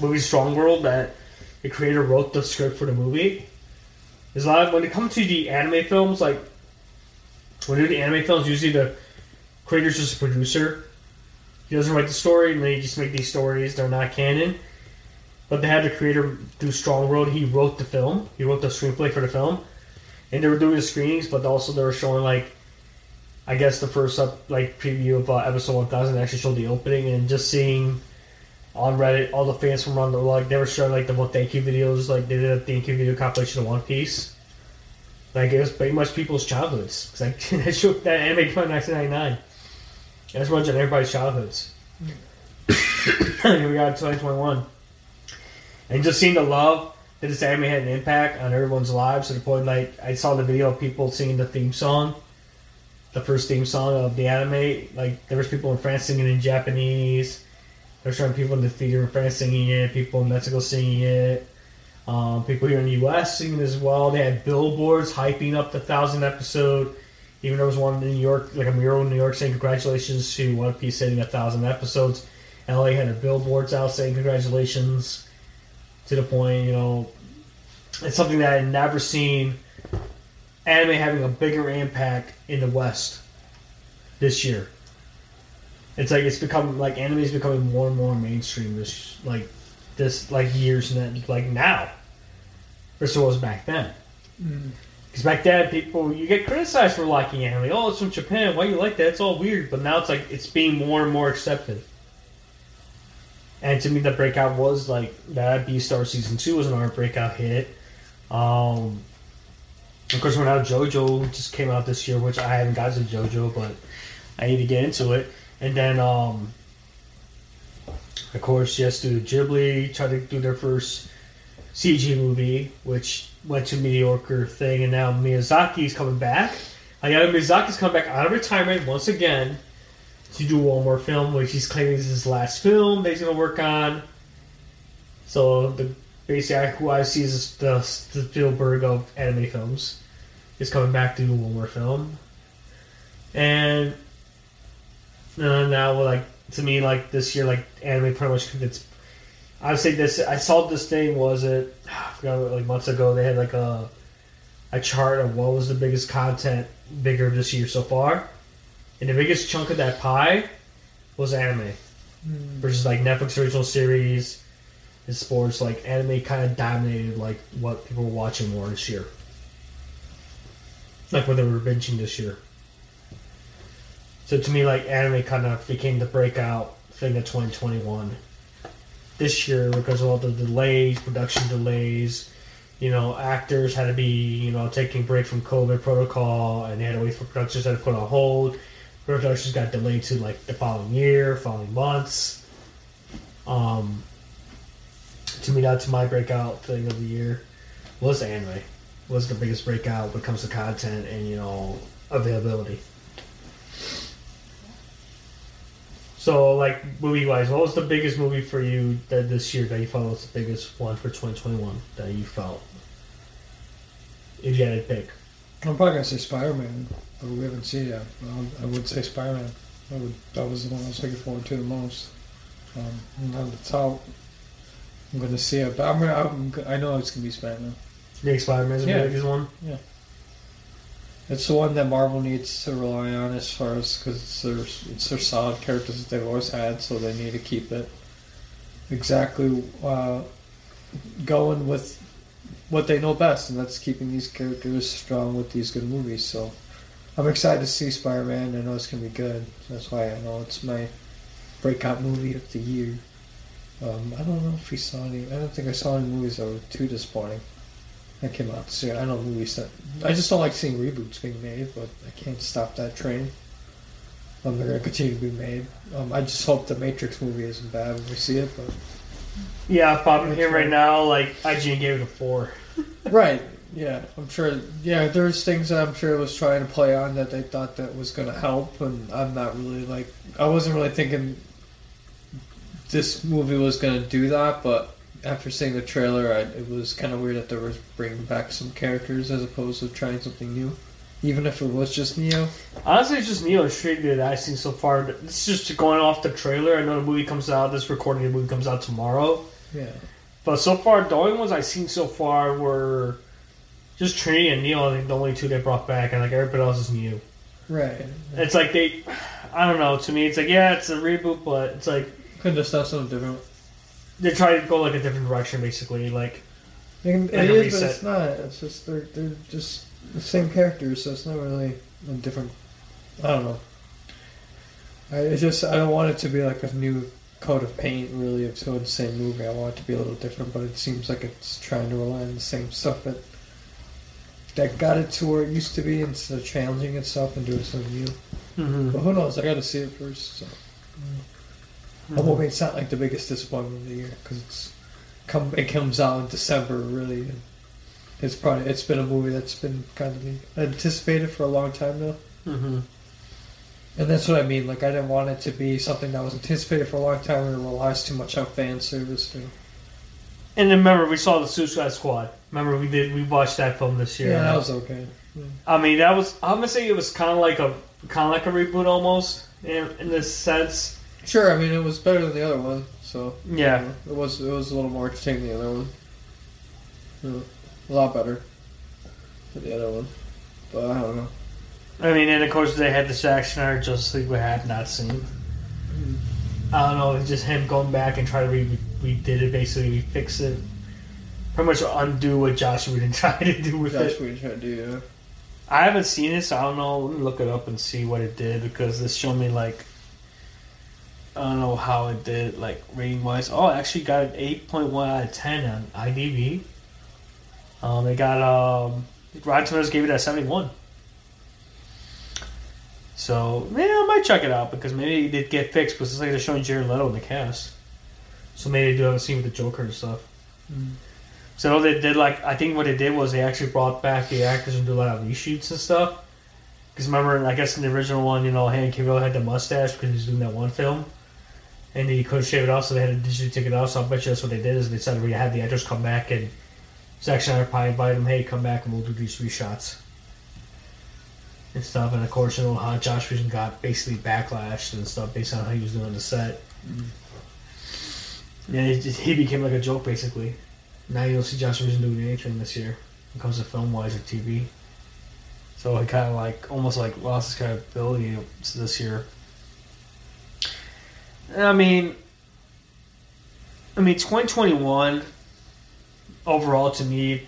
movie Strong World that the creator wrote the script for the movie. There's a lot of, when it comes to the anime films, like when you do the anime films, usually the creator's just a producer. He doesn't write the story, and they just make these stories. They're not canon. But they had the creator do Strong World. He wrote the film. He wrote the screenplay for the film, and they were doing the screenings. But also they were showing like, I guess the first up like preview of uh, episode one thousand actually showed the opening and just seeing on Reddit, all the fans from around the like they were showing like the what thank you videos, like they did a thank you video compilation of One Piece. Like it was pretty much people's childhoods. 'Cause, like (laughs) that show, that anime came out in 1999. That's runs on everybody's childhoods. Here we are, 2021, and just seeing the love that this anime had an impact on everyone's lives to the point like I saw the video of people singing the theme song, the first theme song of the anime. Like there was people in France singing in Japanese. There's certain people in the theater in France singing it, people in Mexico singing it, um, people here in the U.S. singing as well. They had billboards hyping up the thousand episode. Even there was one in New York, like a mural in New York, saying congratulations to One Piece hitting a thousand episodes. LA had their billboards out saying congratulations. To the point, you know, it's something that I had never seen anime having a bigger impact in the West this year. It's like it's become like anime is becoming more and more mainstream this like this like years and then like now versus it was back then. Because back then people you get criticized for liking anime. Oh, it's from Japan. Why you like that? It's all weird. But now it's like it's being more and more accepted. And to me, the breakout was like that. Beastars season two was another breakout hit. Um, of course, we're now JoJo just came out this year, which I haven't got to JoJo, but I need to get into it. And then, um, of course, yes, do Ghibli try to do their first CG movie, which went to mediocre thing, and now Miyazaki's coming back. I got Miyazaki's coming back out of retirement once again to do one more film, which he's claiming is his last film that he's going to work on. So the basically who I see is the, the Spielberg of anime films is coming back to do one more film, and uh, now like to me like this year like anime pretty much it's. I would say this. I saw this thing. Was it? (sighs) I forgot. Like months ago, they had like a a chart of what was the biggest content bigger this year so far, and the biggest chunk of that pie was anime versus like Netflix original series sports. Like anime kind of dominated like what people were watching more this year, like what they were binging this year. So to me, like anime kind of became the breakout thing of 2021 this year because of all the delays, production delays. You know, actors had to be, you know, taking break from COVID protocol, and they had to wait for productions had to put on hold. Productions got delayed to like the following year, following months. Um, to me, that's my breakout thing of the year was anime. Was the biggest breakout when it comes to content and you know availability. So, like movie wise, what was the biggest movie for you that this year that you felt was the biggest one for 2021 that you felt? If you had to pick, I'm probably gonna say Spider-Man, but we haven't seen it I would say Spider-Man. I would, that was the one I was looking forward to the most. Um, now it's out, I'm gonna see it. But I'm gonna, I'm, I know it's gonna be Spider-Man. you think Spider Man's the Yeah. biggest one? Yeah. It's the one that Marvel needs to rely on as far as because it's their it's their solid characters that they've always had, so they need to keep it exactly uh, going with what they know best, and that's keeping these characters strong with these good movies. So I'm excited to see Spider-Man. I know it's gonna be good. That's why I know it's my breakout movie of the year. Um, I don't know if we saw any. I don't think I saw any movies that were too disappointing that came out this year. I know movies that I just don't like seeing reboots being made, but I can't stop that train. Um, they're gonna continue to be made. Um, I just hope the Matrix movie isn't bad when we see it, but Yeah, popping here right now. Like IGN gave it a four. (laughs) right, yeah, I'm sure. Yeah, there's things that I'm sure it was trying to play on that they thought that was gonna help, and I'm not really like I wasn't really thinking this movie was gonna do that, but after seeing the trailer, I, it was kind of weird that they were bringing back some characters as opposed to trying something new, even if it was just Neo. Honestly, it's just Neo Shredder that I've seen so far. It's just going off the trailer. I know the movie comes out. This recording the movie comes out tomorrow. Yeah. But so far, the only ones I've seen so far were just Trinity and Neo. I think the only two they brought back, and like everybody else is new. Right. It's like they, I don't know. To me, it's like yeah, it's a reboot, but it's like Couldn't just done something different. they try to go like a different direction, basically. Like It, Like a is, but it's not. It's just they're they're just the same characters, so it's not really a different. I don't know. I it's just I don't want it to be like a new coat of paint really of doing the same movie. I want it to be a little different, but it seems like it's trying to rely on the same stuff that that got it to where it used to be instead of challenging itself and doing something new. Mm-hmm. But who knows? I got to see it first. So. Hoping it's not like the biggest disappointment of the year because it's come it comes out in December really. And it's probably it's been a movie that's been kind of anticipated for a long time now, Mm-hmm. and that's what I mean. Like I didn't want it to be something that was anticipated for a long time and it relies too much on fan service. Too. And then remember, we saw the Suicide Squad. Remember, we did we watched that film this year. Yeah, that was okay. I mean, that was I'm gonna say it was kind of like a kind of like a reboot almost in, in this sense. Sure, I mean it was better than the other one, so Yeah. you know, it was it was a little more entertaining than the other one. Yeah, a lot better than the other one, but I don't know. I mean, and of course they had the Zack Snyder Justice League we had not seen. Mm-hmm. I don't know, just him going back and try to re redid it, basically we fix it, pretty much undo what Joss Whedon (laughs) tried to do with Josh it. Whedon tried to do, yeah. I haven't seen it, so I don't know. Let me look it up and see what it did because this showed me like I don't know how it did like rating wise. Oh, it actually got an eight point one out of ten on IMDb. Um, it got um, Rotten Tomatoes gave it a seventy one. So maybe I might check it out because maybe it did get fixed because it's like they're showing Jared Leto in the cast. So maybe they do have a scene with the Joker and stuff. So I they did like I think what they did was they actually brought back the actors and did a lot of reshoots and stuff. Because remember, I guess in the original one, you know, Hank Cavill had the mustache because he was doing that one film, and he couldn't shave it off, so they had to digitally take it off. So I bet you that's what they did is they said we had the actors come back and Zack Snyder probably invited them, hey, come back and we'll do these reshots and stuff. And of course, you know how Joss Whedon got basically backlash and stuff based on how he was doing the set. Mm. Yeah, he, he became like a joke basically. Now you don't see Joss Whedon doing anything this year when it comes to film wise or TV. So he kind of like almost like lost his credibility this year. I mean, I mean, 2021 overall to me,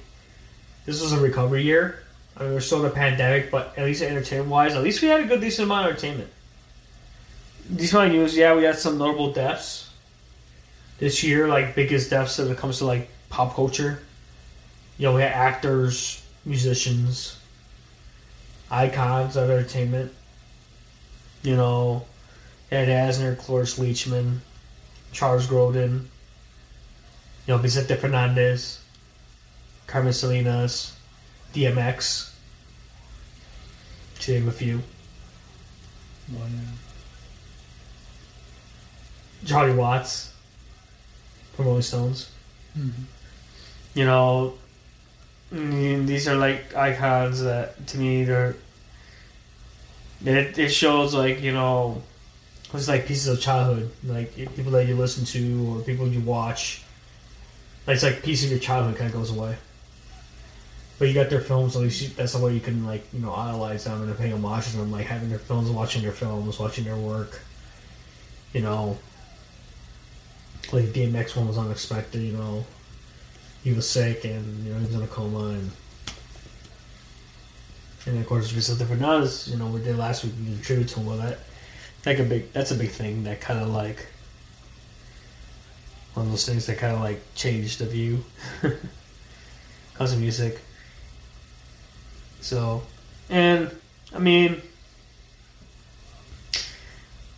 this was a recovery year. I mean, we're still in a pandemic, but at least entertainment wise, at least we had a good decent amount of entertainment. Decent amount of news, yeah, we had some notable deaths this year, like biggest deaths when it comes to like pop culture. You know, we had actors, musicians, icons of entertainment. You know, Ed Asner, Cloris Leachman, Charles Grodin, you know, Vicente Fernandez, Carmen Salinas, DMX, to name a few. Charlie Watts from Rolling Stones. You know, mm, these are like icons that to me they're. It, it shows like you know, it's like pieces of childhood, like people that you listen to or people you watch. Like, It's like piece of your childhood kind of goes away. But you got their films, you, that's the way you can like you know idolize them and pay homage to them, like having their films, watching their films, watching their work. You know, like DMX one was unexpected. You know, he was sick and you know he was in a coma and. And of course, Vicente Fernandez, you know, we did last week. We did a tribute to him. Well, that, like a big, that's a big thing. That kind of like one of those things that kind of like changed the view (laughs) because of music. So, and I mean,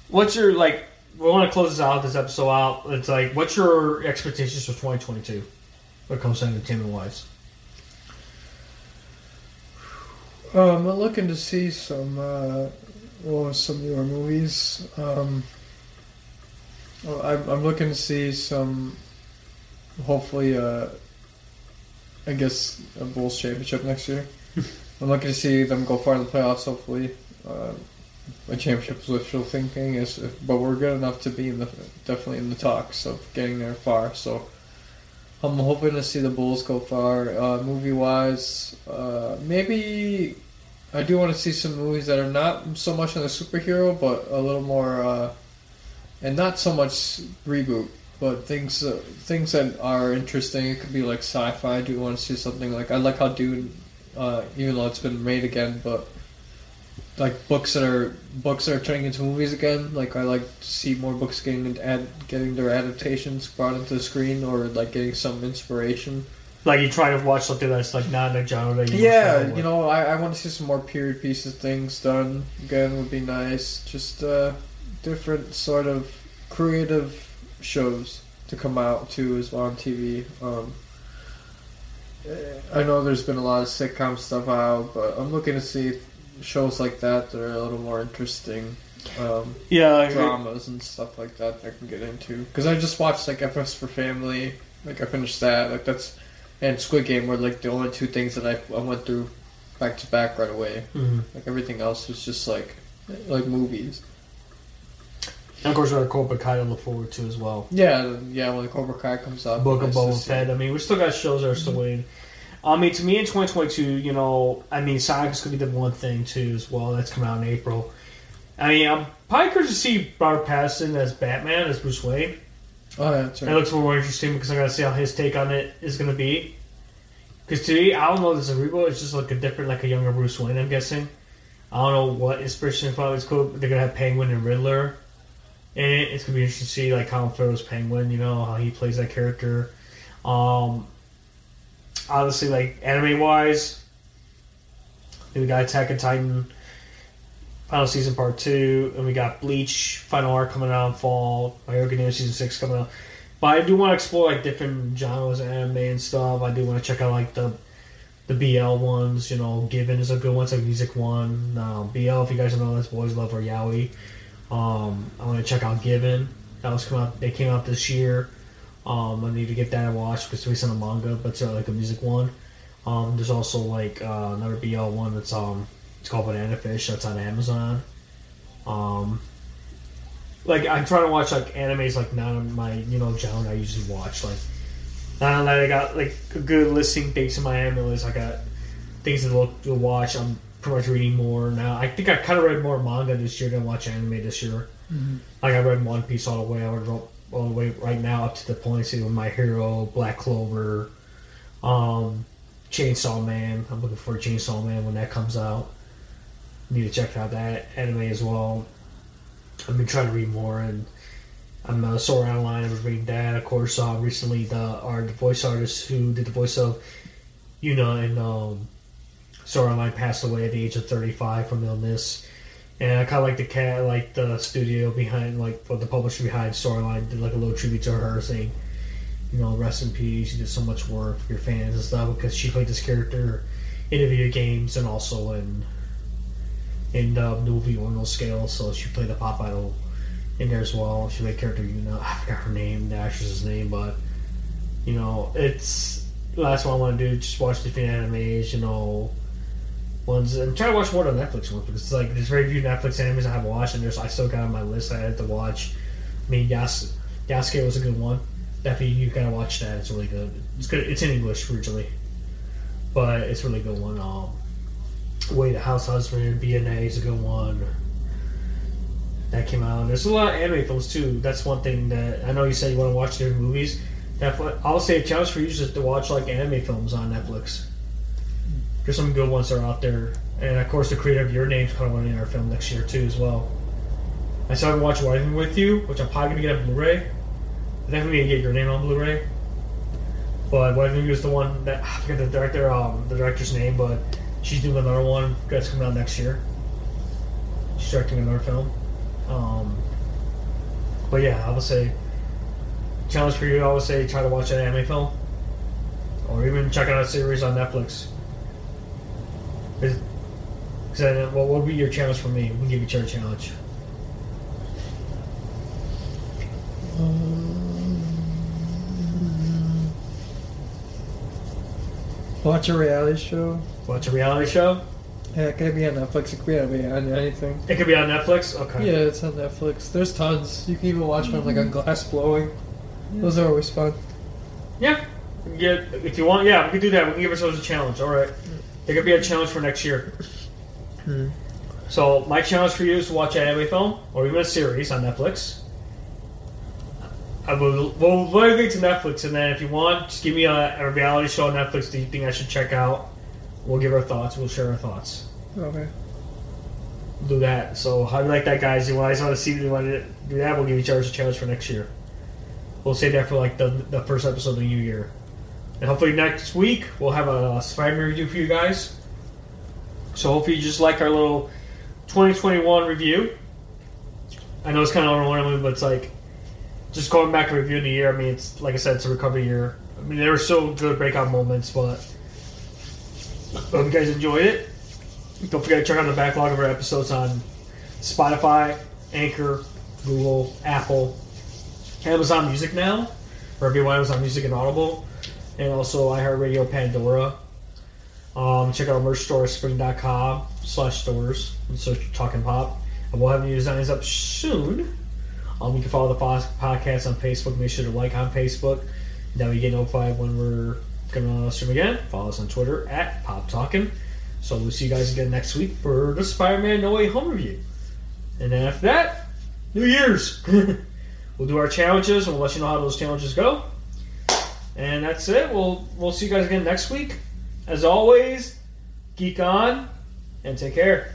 what's your like? We want to close this out, this episode out. It's like, what's your expectations for 2022 when it comes to entertainment wise? Um, I'm looking to see some, uh, well, some newer movies. Um, well, I'm, I'm looking to see some, hopefully, uh, I guess, a Bulls championship next year. (laughs) I'm looking to see them go far in the playoffs, hopefully. Uh, a championship is wishful thinking, is, but we're good enough to be in the definitely in the talks of getting there far. So I'm hoping to see the Bulls go far. Uh, movie wise, uh, maybe I do want to see some movies that are not so much on the superhero, but a little more, uh, and not so much reboot, but things uh, things that are interesting. It could be like sci-fi. I do want to see something like I like how Dune, uh, even though it's been made again, but like books that are books that are turning into movies again. Like I like to see more books getting ad, getting their adaptations brought into the screen, or like getting some inspiration. Like you try to watch something that's like not a genre that you Yeah, you know, I, I want to see some more period pieces things done again. Would be nice. Just uh, different sort of creative shows to come out too as well on TV. Um, I know there's been a lot of sitcom stuff out, but I'm looking to see shows like that that are a little more interesting. Um, yeah, dramas and stuff like that, that I can get into. Because I just watched like FS for Family. Like I finished that. Like that's and Squid Game were like the only two things that I, I went through back to back right away. mhm. Like everything else was just like like movies. And of course, we have Cobra Kai to look forward to as well. Yeah, yeah. When the Cobra Kai comes out, Book of Boba. Fett. I mean, we still got shows that are still waiting. I mean, to me in 2022, you know, I mean, Sonic's gonna be the one thing too as well. That's coming out in April. I mean, I'm probably curious to see Robert Pattinson as Batman, as Bruce Wayne. Oh yeah, that's That right. looks more interesting because I gotta see how his take on it is gonna be. Because to me, I don't know. This is a reboot. It's just like a different, like a younger Bruce Wayne. I'm guessing. I don't know what inspiration from it's cool. They're gonna have Penguin and Riddler in it. It's gonna be interesting to see like Colin Farrell's Penguin. You know how he plays that character. Um, obviously, like anime wise, we got Attack on Titan. Final season part two, and we got Bleach final arc coming out in fall. My Hero Academia season six coming out. But I do want to explore like different genres of anime and stuff. I do want to check out like the the BL ones. You know, Given is a good one. It's like music one. Um, BL, if you guys don't know, that's Boys Love or Yaoi. Um, I want to check out Given. That was come out. They came out this year. Um, I need to get that and watch because it's based on a manga, but it's uh, like a music one. Um, there's also like uh, another BL one that's um it's called Banana Fish. That's on Amazon. Um, like I'm trying to watch like animes like not on my you know genre I usually watch. Like now that I got like a good listing based in my anime list, I got things to look to watch. I'm pretty much reading more now. I think I kind of read more manga this year than watch anime this year. Like I read One Piece all the way. I would go all the way right now up to the point see with My Hero, Black Clover, um, Chainsaw Man. I'm looking for Chainsaw Man when that comes out. Need to check out that anime as well. I've been trying to read more, and I'm uh, Sword Art Online. I was reading that. Of course, uh, recently the our the voice artist who did the voice of you know and um, Sword Online passed away at the age of 35 from illness. And I kind of like the cat, like the studio behind, like what the publisher behind Storyline did, like a little tribute to her, saying, you know, rest in peace. You did so much work for your fans and stuff because she played this character in the video games and also in in the movie on those scales. So she played the pop idol in there as well. She played character, you know, (sighs) I forgot her name, the actress's name, but you know, it's that's what I want to do. Just watch different animes, you know, ones and try to watch more of the Netflix ones because it's like there's very few Netflix animes I haven't watched, and there's I still got on my list I had to watch. I mean, Yas Yasuke was a good one. Definitely, you gotta watch that. It's really good. It's good. It's in English originally, but it's really good one. Um, Way the House Husband, BNA is a good one. That came out. There's a lot of anime films too. That's one thing that I know you said you want to watch different movies. Netflix, I'll say a challenge for you just to watch like anime films on Netflix. There's some good ones that are out there, and of course the creator of Your Name's coming in our film next year too as well. I still haven't watched Weathering with You, which I'm probably gonna get on Blu-ray. I definitely gonna get Your Name on Blu-ray. But Weathering with You is the one that I forget the director, um, the director's name, but she's doing another one that's coming out next year. She's directing another film. Um, but yeah, I would say challenge for you. I would say try to watch an anime film, or even check out a series on Netflix. Because then, what would be your challenge for me? We can give each other a challenge. Watch a reality show. Watch a reality show. Yeah, it could be on Netflix. It could be on anything. It could be on Netflix. Okay. Yeah, it's on Netflix. There's tons. You can even watch one like on glass blowing. Those are always fun. Yeah. Yeah. If you want, yeah, we can do that. We can give ourselves a challenge. All right. It could be a challenge for next year. Hmm. So my challenge for you is to watch an anime film or even a series on Netflix. I will. We'll link to Netflix, and then if you want, just give me a, a reality show on Netflix that you think I should check out. We'll give our thoughts. We'll share our thoughts. Okay. do that. So how do you like that, guys? You guys want to see? You want to do that? We'll give each other a challenge for next year. We'll say that for like the the first episode of the new year, and hopefully next week we'll have a Spider-Man review for you guys. So hopefully you just like our little 2021 review. I know it's kind of overwhelming, but it's like just going back and reviewing the year. I mean, it's like I said, it's a recovery year. I mean, there were still good breakout moments, but hope you guys enjoyed it. Don't forget to check out the backlog of our episodes on Spotify, Anchor, Google, Apple, Amazon Music now, or everyone Amazon Music and Audible, and also iHeartRadio Pandora. Um, check out our merch store spring.com slash stores and search Talking Pop. And we'll have new designs up soon. Um, you can follow the podcast on Facebook. Make sure to like on Facebook. That way you get notified when we're gonna stream again. Follow us on Twitter at Pop Talking. So we'll see you guys again next week for the Spider-Man No Way Home review. And then after that, New Year's. (laughs) we'll do our challenges and we'll let you know how those challenges go. And that's it. We'll we'll see you guys again next week. As always, geek on and take care.